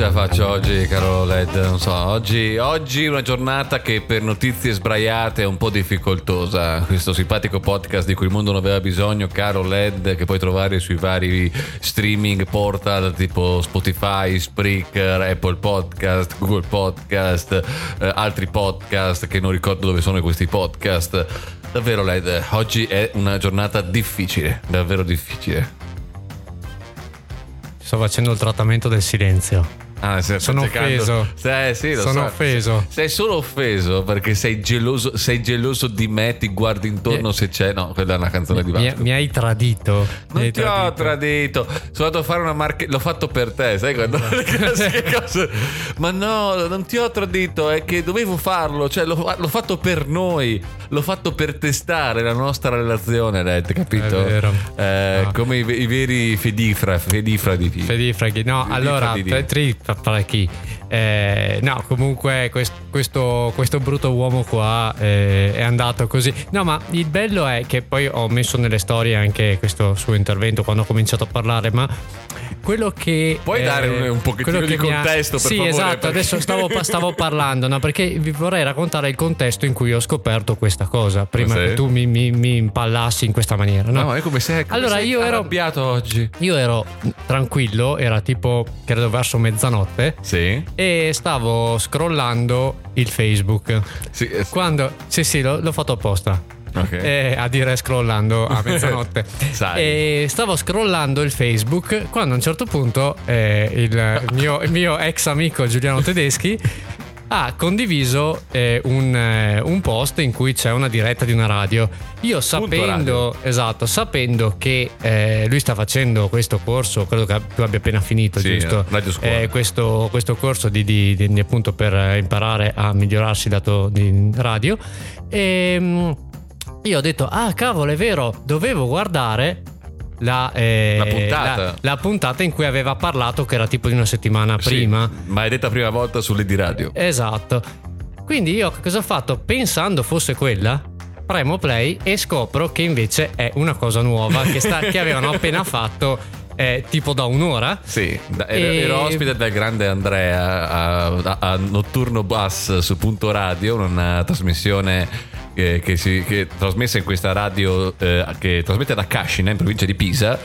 ce la faccio oggi, caro Led? Non so, oggi, oggi una giornata che per notizie sbraiate è un po' difficoltosa. Questo simpatico podcast di cui il mondo non aveva bisogno, caro Led, che puoi trovare sui vari streaming portal tipo Spotify, Spreaker, Apple Podcast, Google Podcast, eh, altri podcast che non ricordo dove sono questi podcast. Davvero Led, oggi è una giornata difficile, davvero difficile. Sto facendo il trattamento del silenzio. Ah, sono offeso. Eh, sì, sono so. offeso. Sei solo offeso perché sei geloso, sei geloso di me, ti guardi intorno mi... se c'è. No, quella è una canzone di Vasco. Mi, mi hai tradito. Non mi ti tradito. ho tradito. Sono andato a fare una marca. L'ho fatto per te, sai quando. Ma no, non ti ho tradito, è che dovevo farlo. Cioè, l'ho, l'ho fatto per noi. L'ho fatto per testare la nostra relazione, Red, capito? È vero. Eh, no. Come i, i, veri fedifra, fedifradi. Fedifraghi. No, fedifra allora, tri, parecchi. Eh, no, comunque questo, questo, questo, brutto uomo qua eh, è andato così. No, ma il bello è che poi ho messo nelle storie anche questo suo intervento quando ho cominciato a parlare, ma quello che... Puoi eh, dare un, un pochettino di contesto ha... per sì, favore? Sì, esatto, perché... adesso stavo, stavo parlando, no, perché vi vorrei raccontare il contesto in cui ho scoperto questa cosa, prima che tu mi, mi, mi, impallassi in questa maniera. No, no è come se... allora sei io ero arrabbiato oggi. Io ero tranquillo, era tipo, credo verso mezzanotte. Sì. E stavo scrollando il Facebook. Sì, eh, Quando... Sì, sì, l'ho, l'ho fatto apposta. Okay. Eh, a dire scrollando a mezzanotte. e stavo scrollando il Facebook quando a un certo punto eh, il, mio, il, mio, ex amico Giuliano Tedeschi ha condiviso eh, un, eh, un, post in cui c'è una diretta di una radio. Io sapendo, esatto, sapendo che eh, lui sta facendo questo corso, credo che tu abbia appena finito, sì, giusto? Eh, questo, questo, corso di, di, di, appunto per imparare a migliorarsi dato di radio. E, ehm, io ho detto, ah cavolo, è vero, dovevo guardare la, eh, la, puntata. La, la, puntata. in cui aveva parlato, che era tipo di una settimana sì, prima. Maledetta prima volta sulle di radio. Esatto. Quindi io cosa ho fatto? Pensando fosse quella, premo play e scopro che invece è una cosa nuova che, sta, che avevano appena fatto eh, tipo da un'ora. Sì, ero, e... ero ospite del grande Andrea a, a, a Notturno Bus su Punto Radio, una trasmissione che, che, si, che, è trasmessa in questa radio eh, che trasmette da Cascina in provincia di Pisa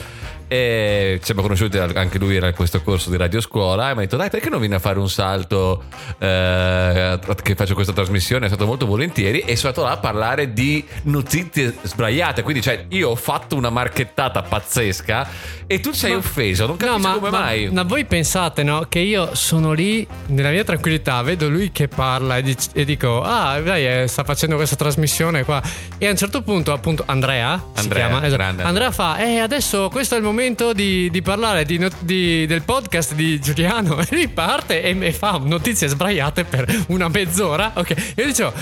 e ci siamo conosciuti anche lui era in questo corso di radio scuola e mi ha detto dai perché non vieni a fare un salto eh, che faccio questa trasmissione? È stato molto volentieri e sono andato là a parlare di notizie sbraiate. Quindi cioè io ho fatto una marchettata pazzesca e tu sei ma, offeso non capisco no, ma, come ma, mai. ma voi pensate no che io sono lì nella mia tranquillità vedo lui che parla e, dic- e dico ah dai eh, sta facendo questa trasmissione qua. E a un certo punto appunto Andrea, Andrea chiama esatto, Andrea. Fa eh adesso questo è il momento momento di, di parlare di di, del podcast di Giuliano e lui parte e, e fa notizie sbraiate per una mezz'ora. Ok, io dicevo,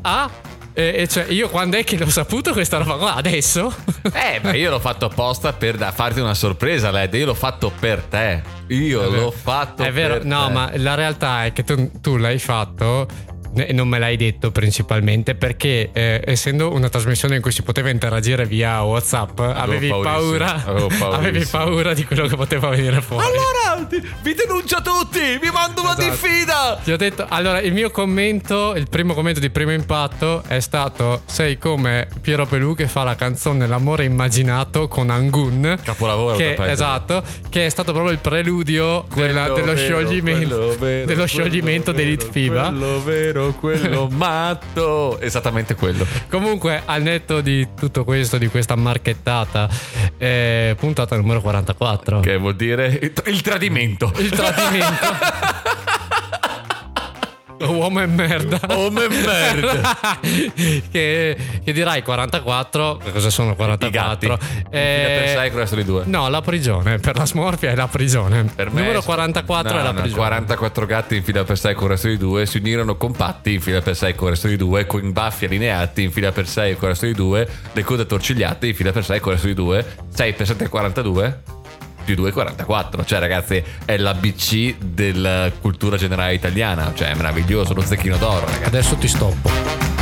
ah, e, cioè, io quando è che l'ho saputo questa roba qua? Adesso? Eh, ma io l'ho fatto apposta per da, farti una sorpresa, Led. Io l'ho fatto per te. Io l'ho fatto È vero, no, te. ma la realtà è che tu, tu l'hai fatto non me l'hai detto principalmente perché eh, essendo una trasmissione in cui si poteva interagire via Whatsapp avevi paura, avevi paura di quello che poteva venire fuori. Allora vi denuncio tutti, vi mando una esatto. diffida. Ti ho detto, allora il mio commento, il primo commento di primo impatto è stato sei come Piero Pelù che fa la canzone L'amore immaginato con Angun. Capolavoro. Che, esatto, che è stato proprio il preludio della, dello, vero, scioglimento, vero, dello scioglimento dell'Elite FIBA. Quello vero quello matto. Esattamente quello. Comunque, al netto di tutto questo, di questa marchettata, eh, puntata numero 44. Che vuol dire il tradimento. Il tradimento. Uomo e merda. Uomo e merda. che, che, dirai 44. Cosa sono 44? Eh, per 6 con resto di 2. No, la prigione. Per la smorfia è la prigione. Per me Numero 44 no, è la no, prigione. 44 gatti in fila per 6 con resto di 2. Si unirono compatti in fila per 6 con resto di 2. Con baffi allineati in fila per 6 con resto di 2. Le code torcigliate in fila per 6 con resto di 2. 6 per 7 42 più 2,44. Cioè, ragazzi, è l'ABC della cultura generale italiana. Cioè, è meraviglioso, lo zecchino d'oro, ragazzi. Adesso ti stoppo.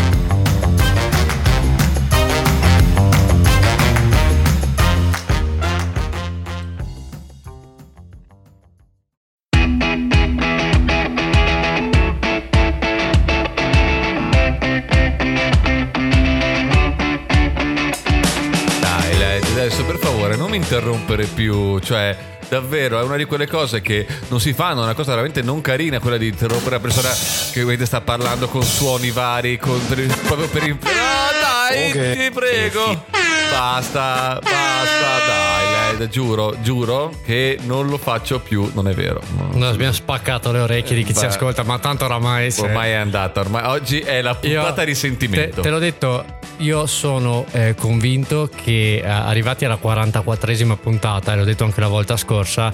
Interrompere più, cioè davvero è una di quelle cose che non si fanno, è una cosa veramente non carina quella di interrompere la persona che ovviamente sta parlando con suoni vari, con, per, proprio per... Ah, dai, okay. ti prego! Basta, basta, dai, lei, giuro, giuro che non lo faccio più, non è vero. No, abbiamo spaccato le orecchie di chi Beh, ci ascolta, ma tanto oramai... Se... Ormai è andata, ormai oggi è la puntata Io, di sentimento. Te, te l'ho detto, io sono eh, convinto che eh, arrivati alla 44esima puntata, e l'ho detto anche la volta scorsa,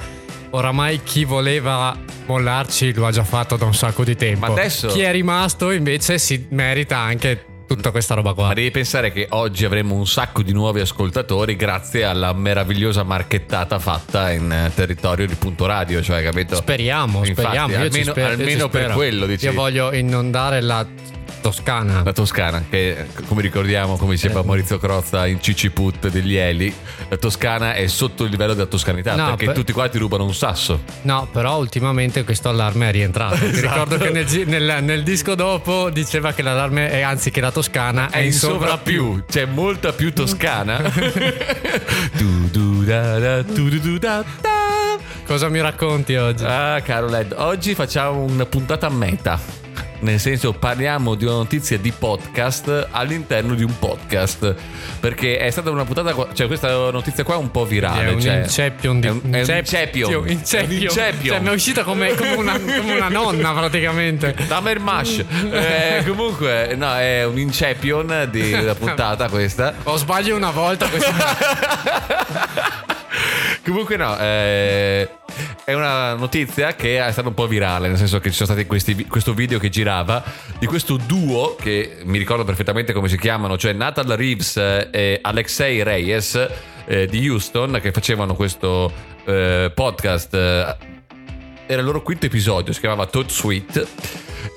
oramai chi voleva mollarci lo ha già fatto da un sacco di tempo. Ma adesso... Chi è rimasto invece si merita anche tutta questa roba qua. Ma devi pensare che oggi avremo un sacco di nuovi ascoltatori grazie alla meravigliosa marchettata fatta in territorio di Punto Radio, cioè capito? Speriamo, Infatti, speriamo. almeno, spero, almeno per quello, dici. Io voglio inondare la Toscana. La Toscana, che come ricordiamo, come diceva eh. Maurizio Crozza in Ciciput degli Eli, la Toscana è sotto il livello della toscanità no, perché per... tutti qua ti rubano un sasso. No, però ultimamente questo allarme è rientrato. esatto. Ti ricordo che nel, nel, nel, disco dopo diceva che l'allarme è anzi che la Toscana è, è in sovra più. C'è molta più Toscana. Cosa mi racconti oggi? Ah, caro Led, oggi facciamo una puntata a meta nel senso parliamo di una notizia di podcast all'interno di un podcast. Perché è stata una puntata cioè questa notizia qua è un po' virale è un cioè, inception di è un, è un inception, inception. Cioè, mi è uscita come, come, una, come una, nonna praticamente. Damer Mash. Eh, comunque no è un inception della puntata questa. O sbaglio una volta questa comunque no eh è una notizia che è stata un po' virale, nel senso che ci sono stati questi, questo video che girava di questo duo che mi ricordo perfettamente come si chiamano, cioè Natal Reeves e Alexei Reyes eh, di Houston che facevano questo eh, podcast. Era il loro quinto episodio, si chiamava Toad Sweet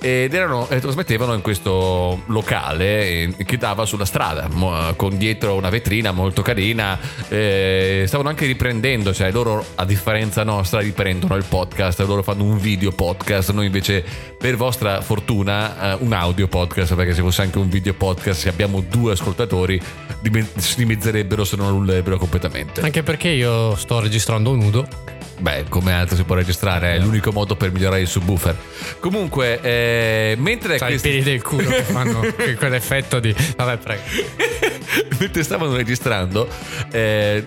ed erano, eh, trasmettevano in questo locale che dava sulla strada con dietro una vetrina molto carina eh, stavano anche riprendendo cioè loro a differenza nostra riprendono il podcast loro fanno un video podcast noi invece per vostra fortuna eh, un audio podcast perché se fosse anche un video podcast se abbiamo due ascoltatori si dimezzerebbero se non l'ullerebbero completamente. Anche perché io sto registrando nudo Beh, come altro si può registrare, è l'unico modo per migliorare il subwoofer. Comunque, eh, mentre. Sai, questi... i peli del culo che fanno quell'effetto di. Vabbè, prego. mentre stavano registrando, eh,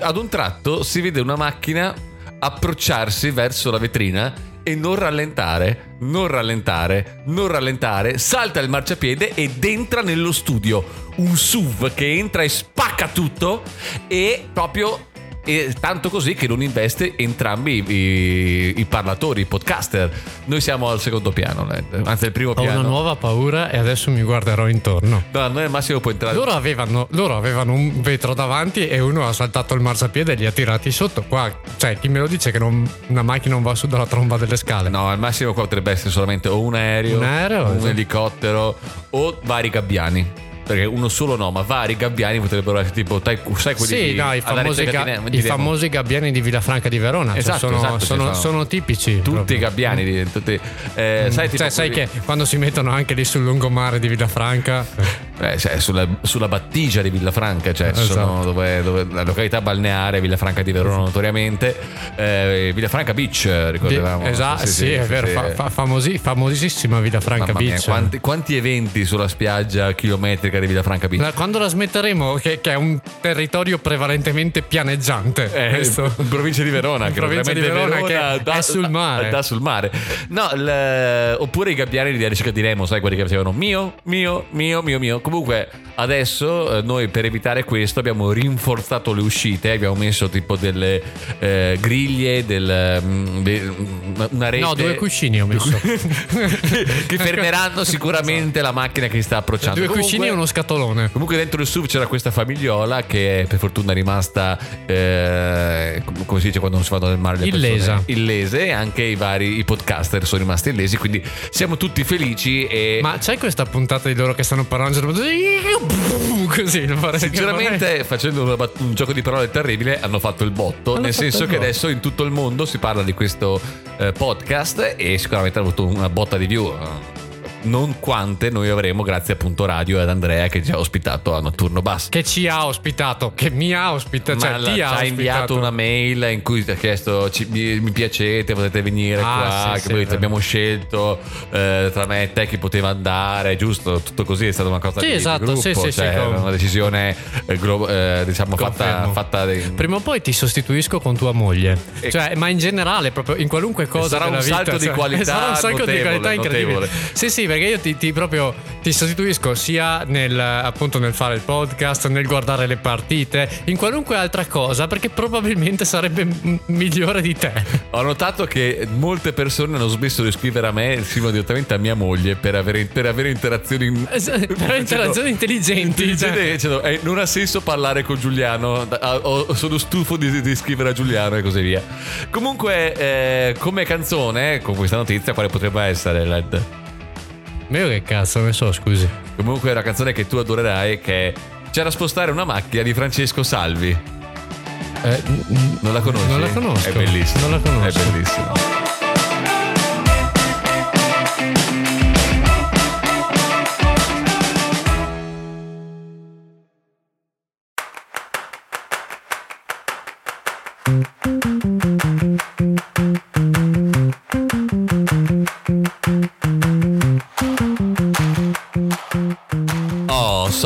ad un tratto si vede una macchina approcciarsi verso la vetrina e non rallentare, non rallentare, non rallentare, salta il marciapiede ed entra nello studio. Un SUV che entra e spacca tutto e proprio e tanto così che non investe entrambi i, i, parlatori, i podcaster. Noi siamo al secondo piano, anzi al primo piano. Ho una nuova paura e adesso mi guarderò intorno. No, noi al massimo può entrare. Loro avevano, loro avevano un vetro davanti e uno ha saltato il marciapiede e li ha tirati sotto. Qua, cioè, chi me lo dice che non, una macchina non va su dalla tromba delle scale? No, al massimo qua potrebbe essere solamente o un aereo, un, aereo, un esatto. elicottero o vari gabbiani perché uno solo no, ma vari gabbiani potrebbero essere tipo, sai quelli sì, di, no, i famosi, ga- i famosi gabbiani di Villafranca di Verona. Cioè esatto, cioè sono, esatto, sono, sono, sono, tipici. Tutti proprio. i gabbiani. Di, tutti, eh, mm. sai, cioè, sai che quando si mettono anche lì sul lungomare di Villafranca. Eh, cioè, sulla, sulla, battigia di Villafranca, cioè esatto. sono dove, dove, la località balneare Villafranca di Verona notoriamente. Eh, Villafranca Beach, ricordavamo. Esatto, sì, sì, sì, è vero, fa, fa, famosi, famosissima Villafranca Beach. Mia, quanti, quanti, eventi sulla spiaggia chilometrica di Villafranca Beach? quando la smetteremo, che, che, è un territorio prevalentemente pianeggiante. Eh, questo. In provincia di Verona, che provincia di Verona, Verona che da, è sul mare. Da sul mare. No, l, oppure i gabbiani di Arica di Remo, sai quelli che facevano mio, mio, mio, mio, mio. Comunque, adesso eh, noi per evitare questo abbiamo rinforzato le uscite, abbiamo messo tipo delle eh, griglie, del, mm, de, una rete. No, due cuscini ho messo. che fermeranno sicuramente la macchina che sta approcciando. Due comunque, cuscini e uno scatolone. Comunque dentro il SUV c'era questa famigliola che per fortuna è rimasta, eh, come si dice quando non si vanno nel mare le illesa. Persone, illese e anche i vari i podcaster sono rimasti illesi, quindi siamo tutti felici. E... Ma c'è questa puntata di loro che stanno parlando così? Sinceramente, facendo una, un gioco di parole terribile, hanno fatto il botto, hanno nel senso che adesso in tutto il mondo si parla di questo eh, podcast e sicuramente hanno avuto una botta di view non quante noi avremo grazie appunto Radio e ad Andrea che ci ha ospitato a Notturno Bass. Che ci ha ospitato, che mi ha ospitato, cioè ti ha, ha inviato una mail in cui ti ha chiesto ci, mi, mi, piacete, potete venire ah, qua, sì, che poi sì, abbiamo scelto eh, tra me e te chi poteva andare, giusto? Tutto così è stata una cosa sì, di, esatto, di gruppo, sì, sì, cioè, sì, una decisione eh, glo- eh, diciamo fatta, fatta in... Prima o poi ti sostituisco con tua moglie, e... cioè, ma in generale proprio in qualunque cosa sarà un salto vita, di qualità sarà un salto notevole, di qualità incredibile. Notevole. Sì, sì, perché io ti, ti proprio ti sostituisco sia nel appunto nel fare il podcast, nel guardare le partite, in qualunque altra cosa, perché probabilmente sarebbe m- migliore di te. Ho notato che molte persone hanno smesso di scrivere a me, scrivono direttamente a mia moglie per avere, per avere interazioni, per interazioni intelligenti. Cioè. Cioè, eh, non ha senso parlare con Giuliano, sono stufo di, di, scrivere a Giuliano e così via. Comunque, eh, come canzone, con questa notizia, quale potrebbe essere, Led? Io che cazzo ne so, scusi. Comunque è una canzone che tu adorerai che c'è da spostare una macchina di Francesco Salvi. Eh, non la conosci? Non la conosco. È bellissima. Non la conosco. È bellissima.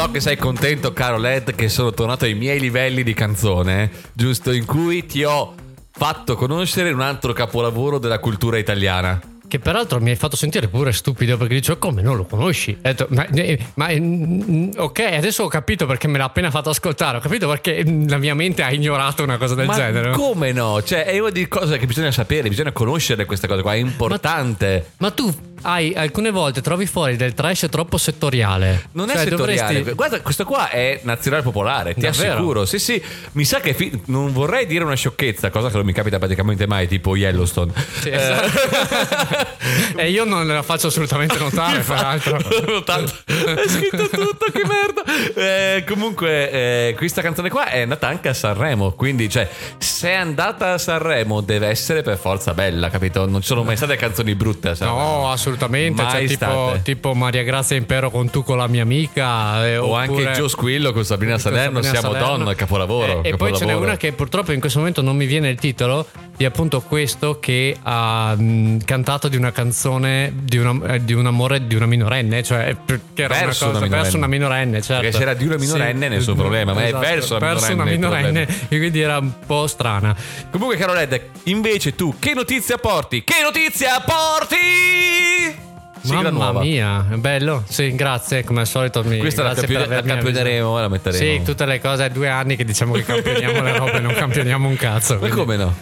So che sei contento, caro Led, che sono tornato ai miei livelli di canzone, giusto? In cui ti ho fatto conoscere un altro capolavoro della cultura italiana. Che peraltro mi hai fatto sentire pure stupido perché dicevo come non lo conosci? Detto, ma, eh, ma, mm, ok, adesso ho capito perché me l'ha appena fatto ascoltare, ho capito perché la mia mente ha ignorato una cosa del ma genere. Come no? Cioè, è una di cose che bisogna sapere, bisogna conoscere queste cose qua, è importante. Ma, ma tu hai alcune volte trovi fuori del trash troppo settoriale. Non cioè, è settoriale. Dovresti... Guarda, questo qua è nazionale popolare, ti Davvero? assicuro. Sì, sì, mi sa che fi... non vorrei dire una sciocchezza, cosa che non mi capita praticamente mai, tipo Yellowstone. Sì, eh. esatto. e io non la faccio assolutamente notare, peraltro. è scritto tutto, che merda. Eh, comunque, eh, questa canzone qua è andata anche a Sanremo, quindi, cioè, se è andata a Sanremo deve essere per forza bella, capito? Non ci sono mai state canzoni brutte a Sanremo. No, assolutamente. Cioè, tipo, tipo, Maria Grazia Impero con tu con la mia amica. Eh, o anche Gio Squillo con Sabrina Salerno. Sabrina Siamo Salerno. donne, capolavoro. E, capolavoro. e poi ce n'è una che purtroppo in questo momento non mi viene il titolo. Di appunto questo che ha mh, cantato di una canzone di, una, eh, di, un amore di una minorenne, cioè che era verso una, cosa, una verso una minorenne, certo. Perché se era di una minorenne sì. nessun problema, ma esatto, è verso una verso minorenne. Una minorenne e quindi era un po' strana. Comunque, caro Red, invece tu che notizia porti? Che notizia porti? Mamma nuova. mia, bello. Sì, grazie. Come al solito, mi Questa la, campione, la campioneremo, la metteremo. Sì, tutte le cose. È due anni che diciamo che campioniamo le robe, non campioniamo un cazzo. Quindi. Ma come no?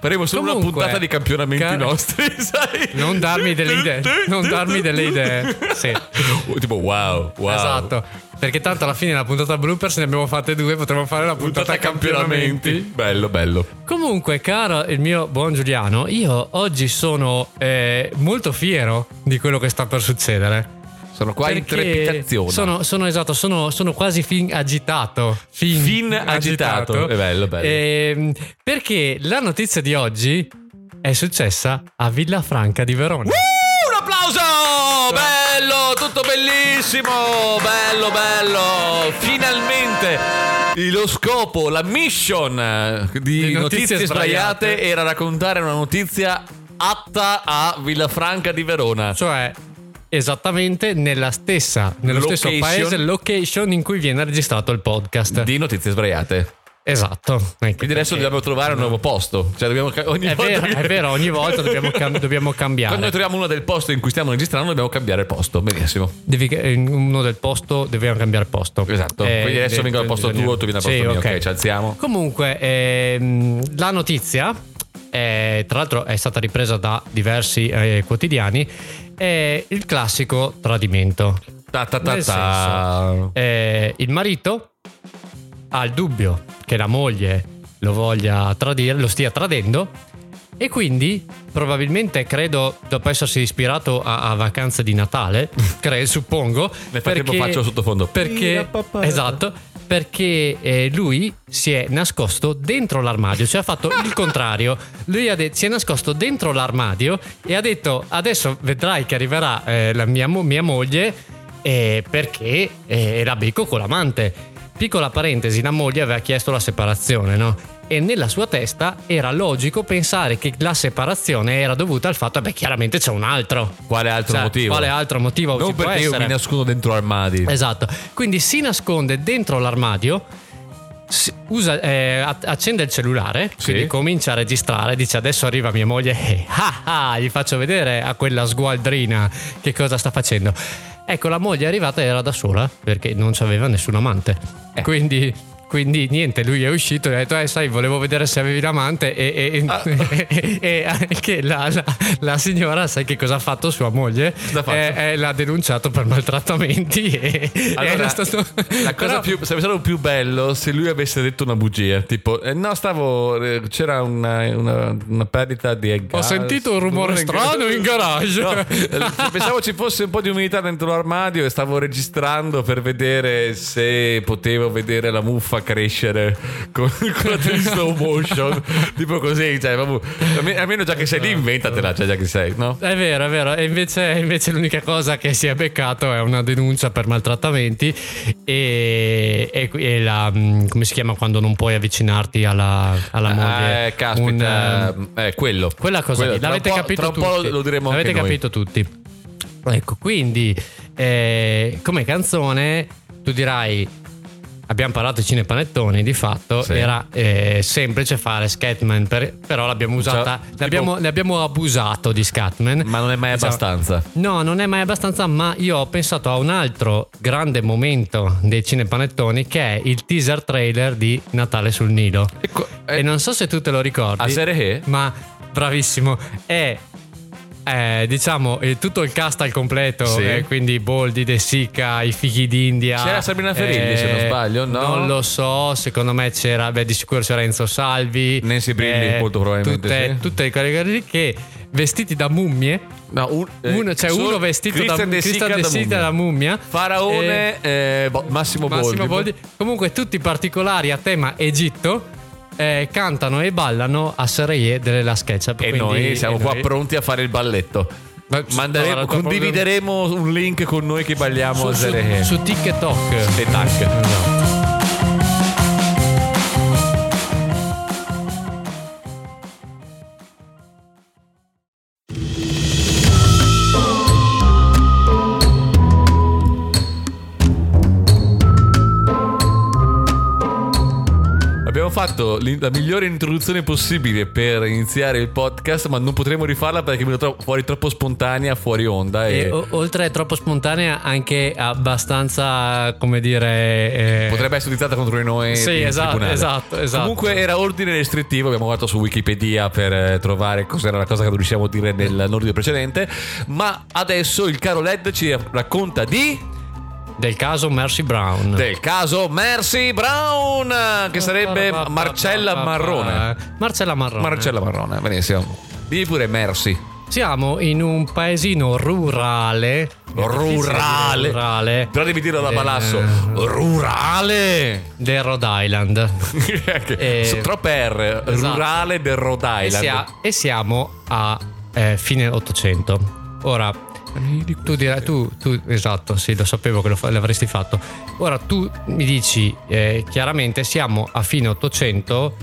Faremo solo Comunque, una puntata di campionamenti car- nostri, sai? Non darmi delle idee. non darmi delle idee. Sì. tipo, wow, wow. Esatto. Perché tanto alla fine la puntata bloopers ne abbiamo fatte due, potremmo fare la puntata, puntata campionamenti. campionamenti. Bello, bello. Comunque, caro il mio buon Giuliano, io oggi sono eh, molto fiero di quello che sta per succedere. Sono qua in trepidazione. Sono, sono, esatto, sono, sono, quasi fin agitato. Fin, fin agitato. agitato. È bello, bello. Eh, perché la notizia di oggi è successa a Villafranca di Verona. Applauso! Bello, tutto bellissimo, bello, bello. Finalmente lo scopo, la mission di, di notizie, notizie sbagliate, sbagliate era raccontare una notizia atta a Villafranca di Verona. Cioè, esattamente nella stessa, nello location. stesso paese, location in cui viene registrato il podcast. Di notizie sbagliate. Esatto. Quindi adesso dobbiamo trovare un nuovo posto. Cioè dobbiamo, ogni è, vero, che... è vero, ogni volta dobbiamo, cam- dobbiamo, cambiare. Quando troviamo uno del posto in cui stiamo registrando, dobbiamo cambiare il posto. Benissimo. Devi, uno del posto, dobbiamo cambiare il posto. Esatto. Eh, Quindi adesso vengo al posto tuo, tu vieni al posto sì, mio. Okay. ok, ci alziamo. Comunque, ehm, la notizia, è, tra l'altro, è stata ripresa da diversi eh, quotidiani. È il classico tradimento. Ta ta ta ta. Senso, eh, il marito ha il dubbio che la moglie lo voglia tradire, lo stia tradendo e quindi probabilmente credo dopo essersi ispirato a, a vacanze di Natale, credo, suppongo. Nel frattempo faccio sottofondo. Perché, esatto, perché eh, lui si è nascosto dentro l'armadio, cioè ha fatto il contrario. Lui de- si è nascosto dentro l'armadio e ha detto adesso vedrai che arriverà eh, la mia, mo- mia moglie eh, perché eh, era becco con l'amante. Piccola parentesi, la moglie aveva chiesto la separazione, no? e nella sua testa era logico pensare che la separazione era dovuta al fatto che chiaramente c'è un altro. Quale altro cioè, motivo? Quale altro motivo? Non perché io mi nascondo dentro armadi. Esatto. Quindi si nasconde dentro l'armadio. Usa, eh, accende il cellulare, sì. quindi comincia a registrare, dice adesso arriva mia moglie e ah, ah, gli faccio vedere a quella sgualdrina che cosa sta facendo. Ecco, la moglie è arrivata e era da sola perché non c'aveva nessun amante. Eh. Quindi quindi niente, lui è uscito e ha detto, eh sai, volevo vedere se avevi l'amante e, e, ah. e, e anche la, la, la, signora, sai che cosa ha fatto sua moglie? Eh, eh, l'ha denunciato per maltrattamenti e, allora, stato... La cosa Però... più, sarebbe stato più bello se lui avesse detto una bugia, tipo, eh, no, stavo, eh, c'era una, una, una perdita di gas. Ho sentito un rumore strano in garage. No, eh, pensavo ci fosse un po' di umidità dentro l'armadio e stavo registrando per vedere se potevo vedere la muffa crescere con, con la slow motion, tipo così, cioè, proprio, almeno già che sei lì, inventatela, cioè già che sei, no? È vero, è vero. E invece, invece l'unica cosa che si è beccato è una denuncia per maltrattamenti e, e, e la, mm, come si chiama quando non puoi avvicinarti alla, alla moglie? Eh, caspita, Un, eh, quello. Quella cosa quello, lì, l'avete capito tutti. lo diremo l'avete anche capito tutti. Ecco, quindi eh, come canzone tu dirai abbiamo parlato di cinepanettoni, di fatto sì. era eh, semplice fare Scatman, per, però l'abbiamo usata, cioè, ne, abbiamo, ne, abbiamo, abusato di Scatman. Ma non è mai diciamo, abbastanza. No, non è mai abbastanza, ma io ho pensato a un altro grande momento dei cinepanettoni che è il teaser trailer di Natale sul Nilo. Ecco, eh, e non so se tu te lo ricordi. A serie che? Ma bravissimo, è eh, diciamo eh, tutto il cast al completo, sì. eh, quindi Boldi, De Sica, i figli d'India. C'era Sabrina Ferilli se non eh, sbaglio, no? Non lo so, secondo me c'era, beh, di sicuro c'era Enzo Salvi. Nancy Brilli, eh, molto probabilmente. Tutte, sì. tutte quelle cose che vestiti da mummie. No, un, eh, uno, c'è uno vestito Christian da, De Sica, da, mummia. da mummia. Faraone, eh, Massimo, Massimo Boldi. Boldi. Comunque tutti particolari a tema Egitto eh, cantano e ballano a Serie delle La Sketchup. E noi siamo qua noi... pronti a fare il balletto. Manderemo, no, condivideremo un link con noi che balliamo su, a Serie su, su TikTok e tac. Esatto. Fatto la migliore introduzione possibile per iniziare il podcast, ma non potremo rifarla perché è fuori troppo spontanea, fuori onda. E, e oltre a troppo spontanea, anche abbastanza, come dire. Eh... Potrebbe essere utilizzata contro di noi. Sì, esatto, esatto, esatto, Comunque era ordine restrittivo. Abbiamo guardato su Wikipedia per eh, trovare cos'era la cosa che non riusciamo a dire nell'ordine precedente. Ma adesso il caro Led ci racconta di. Del caso Mercy Brown. Del caso Mercy Brown, che sarebbe Marcella Marrone. Marcella Marrone. Marcella Marrone, benissimo. Dimmi pure Mercy. Siamo in un paesino rurale. Rurale. rurale. Però devi dirlo da balasso. Eh, rurale. Del Rhode Island. eh, Troppe R. Esatto. Rurale del Rhode Island. E, sia, e siamo a eh, fine 800. Ora, tu dirai, tu, tu, esatto, sì, lo sapevo che lo, l'avresti fatto. Ora tu mi dici, eh, chiaramente siamo a fine 800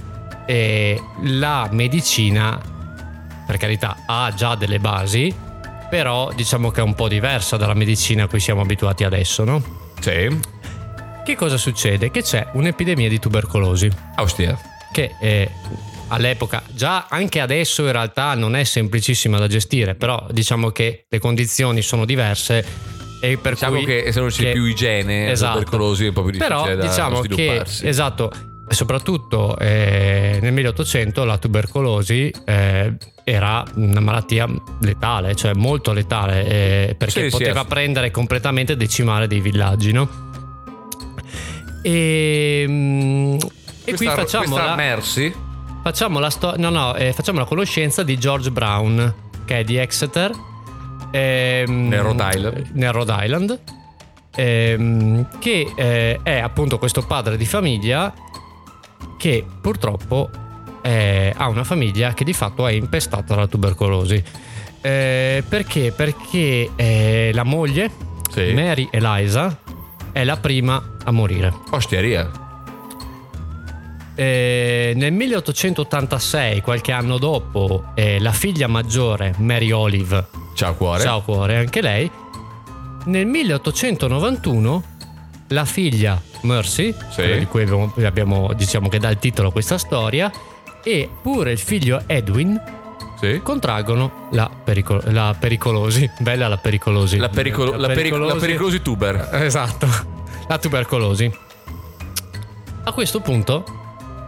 e la medicina, per carità, ha già delle basi, però diciamo che è un po' diversa dalla medicina a cui siamo abituati adesso, no? Sì. Che cosa succede? Che c'è un'epidemia di tubercolosi. Ostia. Che è all'epoca, già anche adesso in realtà non è semplicissima da gestire, però diciamo che le condizioni sono diverse e per diciamo cui che se non c'è che, più igiene, esatto. tubercolosi è più difficile però, da diciamo che esatto, soprattutto eh, nel 1800 la tubercolosi eh, era una malattia letale, cioè molto letale, eh, perché sì, poteva sì, prendere completamente decimare dei villaggi, no? E, mm, e questa, qui facciamo questa la... Mercy Facciamo la, sto- no, no, eh, facciamo la conoscenza di George Brown, che è di Exeter. Ehm, nel Rhode Island. Nel Rhode Island. ehm, che eh, è appunto questo padre di famiglia che purtroppo eh, ha una famiglia che di fatto è impestata dalla tubercolosi. Eh, perché? Perché eh, la moglie, sì. Mary Eliza, è la prima a morire. Osteria. Eh, nel 1886, qualche anno dopo, eh, la figlia maggiore, Mary Olive, ciao cuore, ciao cuore, anche lei. Nel 1891, la figlia Mercy, sì. di cui abbiamo, abbiamo, diciamo che dà il titolo a questa storia, e pure il figlio Edwin sì. contraggono la, pericolo- la, pericolosi. Bella la pericolosi. La, pericolo- la, pericolosi. la pericolosi tuber. Esatto, la tubercolosi. A questo punto,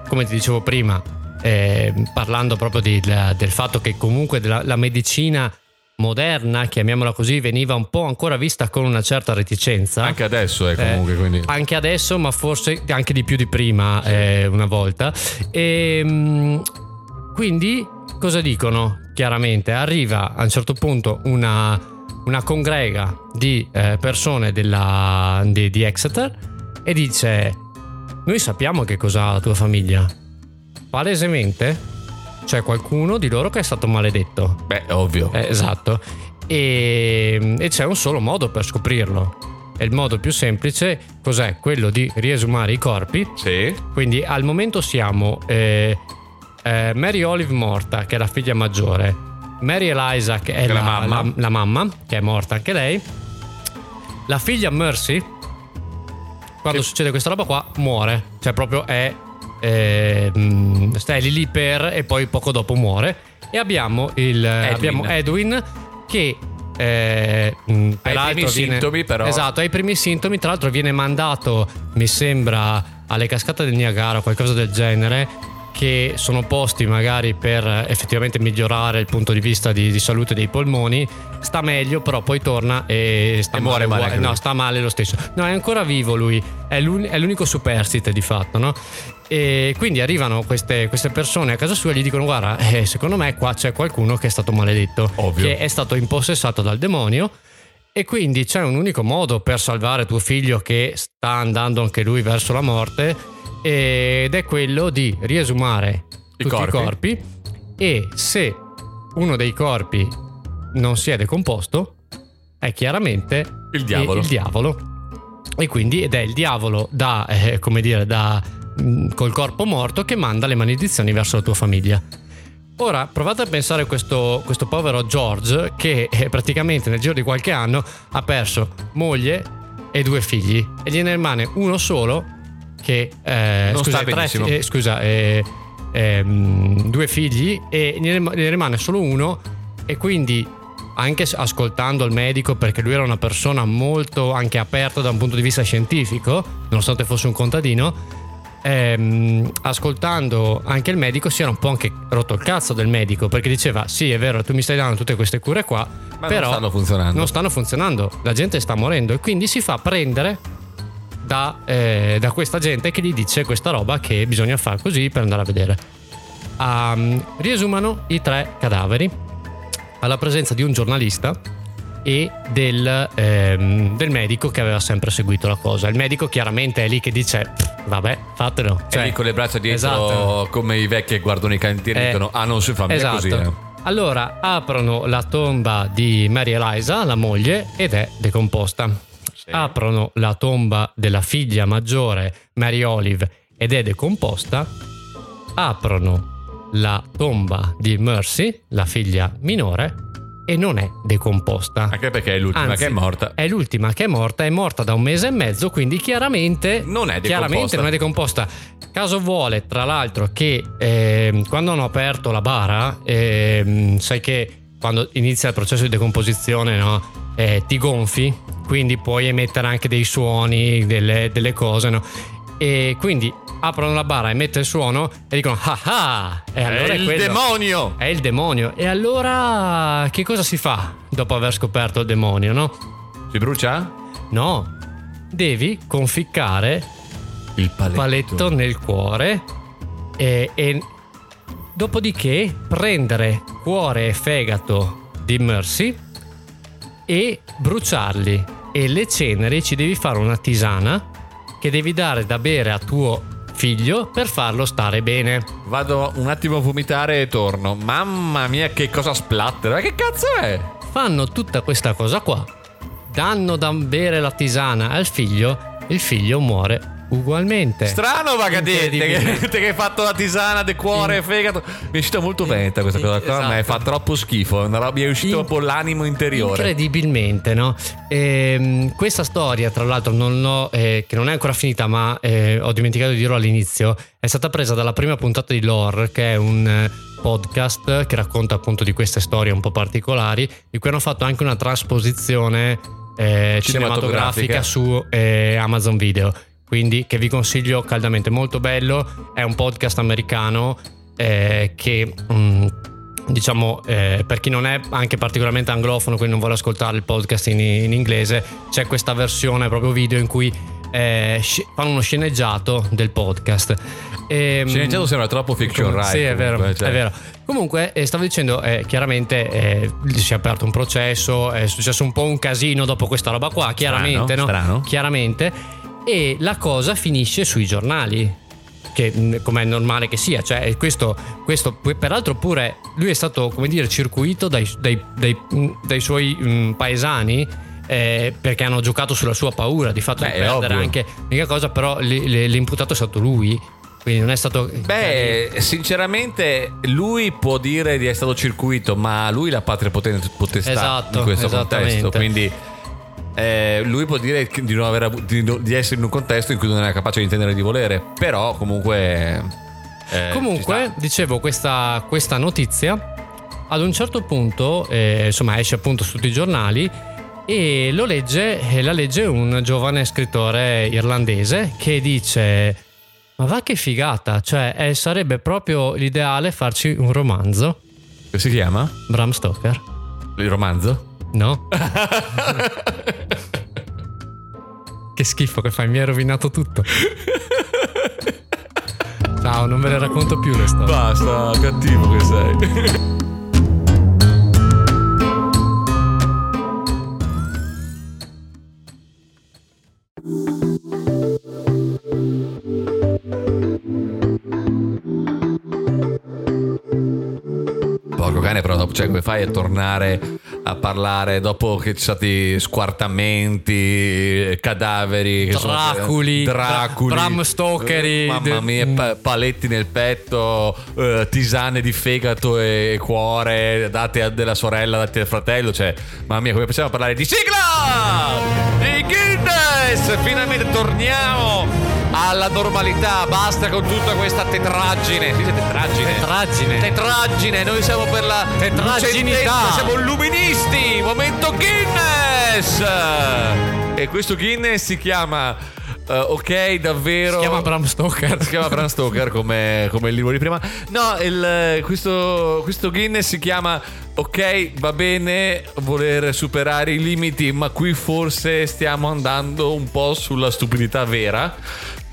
come ti dicevo prima, eh, parlando proprio di, la, del fatto che comunque la, la medicina moderna, chiamiamola così, veniva un po' ancora vista con una certa reticenza. Anche adesso, eh, comunque. Quindi. Anche adesso, ma forse anche di più di prima, eh, una volta. E, ehm, quindi, cosa dicono? Chiaramente, arriva a un certo punto una, una congrega di eh, persone della, di, di Exeter e dice: Noi sappiamo che cosa ha la tua famiglia. Palesemente c'è qualcuno di loro che è stato maledetto. Beh, ovvio. Eh, esatto. E, e, c'è un solo modo per scoprirlo. E il modo più semplice cos'è? Quello di riesumare i corpi. Sì. Quindi al momento siamo eh, eh, Mary Olive morta, che è la figlia maggiore. Mary Eliza, che è la, la, mamma. La, la mamma, che è morta anche lei. La figlia Mercy, quando che... succede questa roba qua, muore. Cioè proprio è eh, stai lì lì per e poi poco dopo muore. E abbiamo, il, Edwin. abbiamo Edwin che eh, ha i primi viene, sintomi però esatto ha i primi sintomi tra l'altro viene mandato mi sembra alle cascate del Niagara o qualcosa del genere che sono posti magari per effettivamente migliorare il punto di vista di, di salute dei polmoni. Sta meglio però poi torna e sta e male, male no sta male lo stesso. No è ancora vivo lui. È, è l'unico superstite di fatto no? e quindi arrivano queste, queste, persone a casa sua e gli dicono guarda eh, secondo me qua c'è qualcuno che è stato maledetto Ovvio. che è stato impossessato dal demonio. E quindi c'è un unico modo per salvare tuo figlio che sta andando anche lui verso la morte ed è quello di riesumare I tutti corpi. i corpi e se uno dei corpi non si è decomposto è chiaramente il diavolo. Il, diavolo. E quindi ed è il diavolo da, eh, come dire, da, mm, col corpo morto che manda le maledizioni verso la tua famiglia. Ora provate a pensare a questo, questo povero George che eh, praticamente nel giro di qualche anno ha perso moglie e due figli e gliene rimane uno solo che eh, scusa. Tre, eh, scusa eh, ehm, due figli e ne rimane solo uno e quindi anche ascoltando il medico perché lui era una persona molto anche aperta da un punto di vista scientifico nonostante fosse un contadino ehm, ascoltando anche il medico si era un po' anche rotto il cazzo del medico perché diceva sì è vero tu mi stai dando tutte queste cure qua Ma però non stanno funzionando non stanno funzionando la gente sta morendo e quindi si fa prendere da, eh, da, questa gente che gli dice questa roba che bisogna fare così per andare a vedere. Um, riesumano i tre cadaveri alla presenza di un giornalista e del, ehm, del, medico che aveva sempre seguito la cosa. Il medico chiaramente è lì che dice vabbè fatelo. Cioè, è lì con le braccia dietro esatto. come i vecchi che guardano i cantieri e eh, dicono ah non si fa esatto. così. Eh. Allora aprono la tomba di Mary Eliza, la moglie, ed è decomposta. Aprono la tomba della figlia maggiore Mary Olive ed è decomposta, aprono la tomba di Mercy, la figlia minore, e non è decomposta. Anche perché è l'ultima Anzi, che è morta. È l'ultima che è morta, è morta da un mese e mezzo, quindi chiaramente non è decomposta. Chiaramente non è decomposta. Caso vuole, tra l'altro, che eh, quando hanno aperto la bara, eh, sai che quando inizia il processo di decomposizione no, eh, ti gonfi quindi puoi emettere anche dei suoni, delle, delle cose, no? E quindi aprono la bara, emettono il suono e dicono ah ah! E allora è, è il quello. demonio! È il demonio. E allora che cosa si fa dopo aver scoperto il demonio, no? Si brucia? No. Devi conficcare il paletto, paletto nel cuore e, e dopodiché prendere cuore e fegato di Mercy e bruciarli e le ceneri ci devi fare una tisana che devi dare da bere a tuo figlio per farlo stare bene. Vado un attimo a vomitare e torno. Mamma mia, che cosa splatter! Ma che cazzo è? Fanno tutta questa cosa qua. Danno da bere la tisana al figlio, il figlio muore ugualmente. Strano Vagadete che, che hai fatto la tisana del cuore e fegato. Mi è uscita molto bene questa cosa qua, esatto. ma fa troppo schifo. mi è uscito In, l'animo interiore. Incredibilmente, no? Ehm, questa storia, tra l'altro, non eh, che non è ancora finita, ma eh, ho dimenticato di dirlo all'inizio, è stata presa dalla prima puntata di Lore, che è un eh, podcast che racconta appunto di queste storie un po' particolari, di cui hanno fatto anche una trasposizione eh, cinematografica su eh, Amazon Video quindi che vi consiglio caldamente, molto bello, è un podcast americano eh, che... Mm, diciamo eh, per chi non è anche particolarmente anglofono quindi non vuole ascoltare il podcast in, in inglese c'è questa versione proprio video in cui eh, fanno uno sceneggiato del podcast e, ehm, sceneggiato sembra troppo fiction right sì è vero, cioè. è vero. comunque eh, stavo dicendo eh, chiaramente eh, si è aperto un processo è successo un po' un casino dopo questa roba qua chiaramente strano, no? strano. chiaramente e la cosa finisce sui giornali che come è normale che sia, cioè questo, questo, peraltro pure lui è stato come dire circuito dai, dai, dai, dai suoi paesani eh, perché hanno giocato sulla sua paura di fatto Beh, di perdere anche mica cosa però l'imputato è stato lui quindi non è stato beh sinceramente lui può dire di essere stato circuito ma lui la patria potestà esatto, in questo contesto quindi eh, lui può dire di, non aver, di, di, essere in un contesto in cui non è capace di intendere di volere, però comunque... Eh, comunque, dicevo, questa, questa, notizia ad un certo punto, eh, insomma, esce appunto su tutti i giornali e lo legge, e la legge un giovane scrittore irlandese che dice... Ma va che figata, cioè eh, sarebbe proprio l'ideale farci un romanzo. Che si chiama? Bram Stoker. Il romanzo? No. che schifo che fai, mi hai rovinato tutto. Ciao, non me le racconto più le storie. Basta, cattivo che sei. Porco cane, però cioè, come fai a tornare a parlare dopo che ci sono stati squartamenti, cadaveri, Draculi, sono, Draculi Bram Stokeri, mamma mia, pa- paletti nel petto, uh, tisane di fegato e cuore date a della sorella, date al fratello, cioè, mamma mia, come possiamo parlare di sigla? Di Guinness! Finalmente torniamo alla normalità. Basta con tutta questa tetraggine. Dice tetraggine? Tetraggine. Tetraggine. Noi siamo per la tetragginità. Siamo illuministi. Momento Guinness. E questo Guinness si chiama. Uh, ok, davvero. Si chiama Bram Stoker. Si chiama Bram Stoker come, come il libro di prima. No, il, questo, questo Guinness si chiama ok, va bene voler superare i limiti, ma qui forse stiamo andando un po' sulla stupidità vera.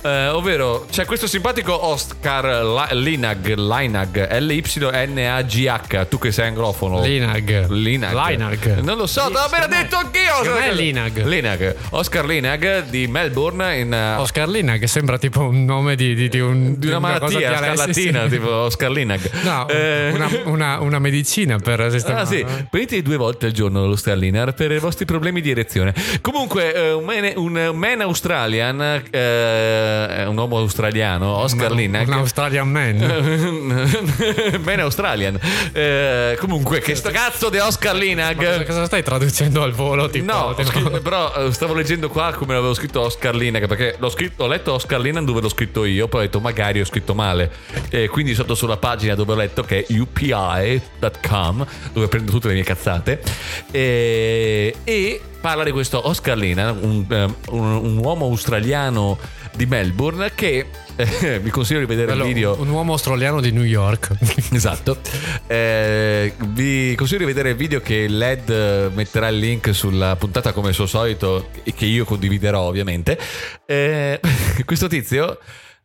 Eh, ovvero c'è questo simpatico Oscar Linag, Linag, L-Y-N-A-G-H. Tu che sei anglofono, Linag. Linag. Linag. Non lo so, te l'avevo detto anch'io. Non è Linag. Linag. Oscar Linag di Melbourne. In, uh... Oscar Linag sembra tipo un nome di, di, di, un, di una malattia una scarlattina, tipo Oscar Linag. No, eh... una, una, una, medicina per sistemare. Ah, sì. Prendete due volte al giorno lo Starliner per i vostri problemi di erezione. Comunque, uh, un, man, un man Australian. Uh, è un uomo australiano, Oscar no, Lineker. Un Australian man. man Australian. Eh, comunque, che sto cazzo di Oscar Lineker. Cosa stai traducendo al volo? Tipo, no, tipo... Scritto, però eh, stavo leggendo qua come l'avevo scritto Oscar Lineker, perché l'ho scritto, ho letto Oscar Lineker dove l'ho scritto io, poi ho detto magari ho scritto male. E quindi sotto sulla pagina dove ho letto che è upi.com, dove prendo tutte le mie cazzate. E, e parla di questo Oscar Lineker, un, eh, un, un uomo australiano di Melbourne che eh, vi consiglio di vedere Bello, il video. Un uomo australiano di New York. esatto. Eh, vi consiglio di vedere il video che Led metterà il link sulla puntata come al suo solito e che io condividerò ovviamente. Eh, questo tizio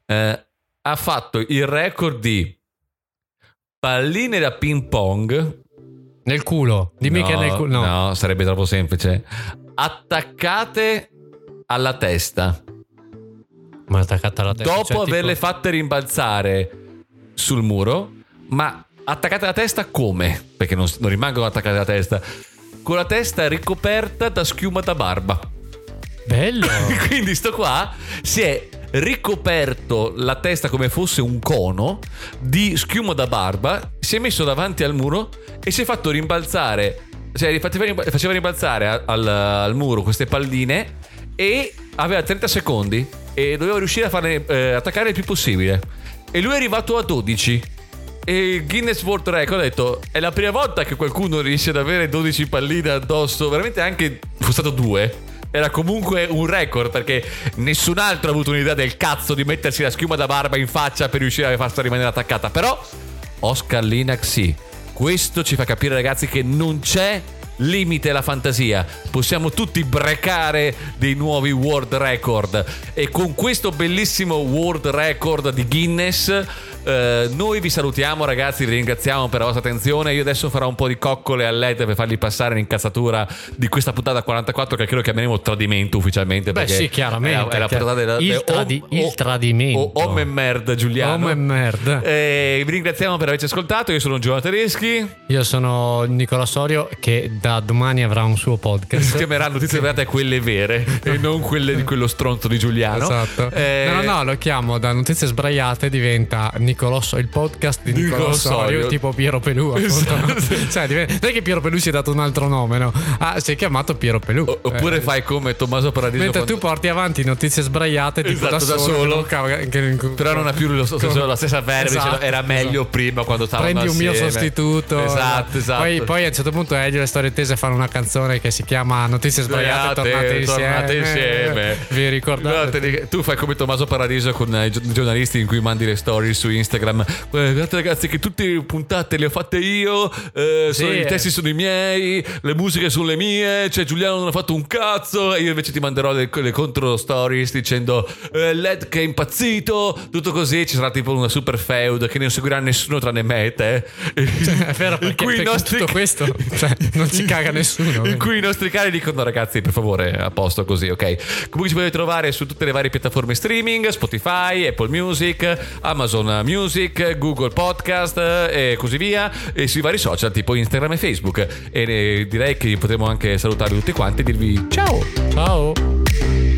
eh, ha fatto il record di palline da ping pong nel culo. Dimmi no, che è nel culo. No. no, sarebbe troppo semplice attaccate alla testa. Ma attaccate alla testa. Dopo cioè, averle tipo... fatte rimbalzare sul muro, ma attaccate alla testa come? Perché non, non rimangono attaccate alla testa. Con la testa ricoperta da schiuma da barba. Bello! Quindi sto qua si è ricoperto la testa come fosse un cono di schiuma da barba, si è messo davanti al muro e si è fatto rimbalzare, cioè faceva rimbalzare al, al muro queste palline e aveva 30 secondi e doveva riuscire a farle eh, attaccare il più possibile. E lui è arrivato a 12. E Guinness World Record ha detto: È la prima volta che qualcuno riesce ad avere 12 palline addosso. Veramente anche. Fu stato due era comunque un record perché nessun altro ha avuto un'idea del cazzo di mettersi la schiuma da barba in faccia per riuscire a farla rimanere attaccata. Però Oscar Linac sì. Questo ci fa capire ragazzi che non c'è limite alla fantasia. Possiamo tutti brecare dei nuovi world record e con questo bellissimo world record di Guinness eh, noi vi salutiamo ragazzi, vi ringraziamo per la vostra attenzione. Io adesso farò un po' di coccole a LED per fargli passare l'incazzatura di questa puntata 44 che credo chiameremo tradimento ufficialmente. Beh sì, chiaramente. È, è la puntata della, il, tradi- o, il tradimento. O, Om e Merd Giuliano. Om e Merd. Eh, vi ringraziamo per averci ascoltato. Io sono Giovanni Tedeschi. Io sono Nicola Sorio che da domani avrà un suo podcast. Si chiamerà Notizie Verate quelle vere e non quelle di quello stronzo di Giuliano. Esatto. Eh, no, no, no, lo chiamo da Notizie Sbraiate diventa Nicola Nicolò il podcast di Nicolò Sorio, tipo Piero Pelù. Esatto. cioè, non è che Piero Pelù si è dato un altro nome, no? Ah, si è chiamato Piero Pelù. O- oppure eh, fai come Tommaso Paradiso. Mentre quando... tu porti avanti notizie sbraiate tipo esatto, da, da solo. solo. Però non ha più lo, lo, la stessa verve, esatto, era meglio esatto. prima quando stavano Prendi assieme. un mio sostituto. Esatto, esatto. Poi, poi, a un certo punto Elio e le storie tese fanno una canzone che si chiama Notizie sbraiate, tornate, tornate insieme. insieme. Vi ricordate? No, tu fai come Tommaso Paradiso con i giornalisti in cui mandi le storie su Instagram guardate ragazzi che tutte le puntate le ho fatte io, eh, sì, i testi sono i miei, le musiche sono le mie, cioè Giuliano non ha fatto un cazzo e io invece ti manderò le, le contro stories dicendo eh, Led che è impazzito, tutto così, ci sarà tipo una super feud che non seguirà nessuno tranne me e te. Cioè, è vero, perché, perché nostri... tutto questo cioè, non ci caga nessuno. In cui i nostri cari dicono ragazzi per favore a posto così, ok? Comunque ci potete trovare su tutte le varie piattaforme streaming, Spotify, Apple Music, Amazon Music, Google Podcast e così via, e sui vari social tipo Instagram e Facebook. E direi che potremmo anche salutarvi tutti quanti e dirvi ciao! Ciao!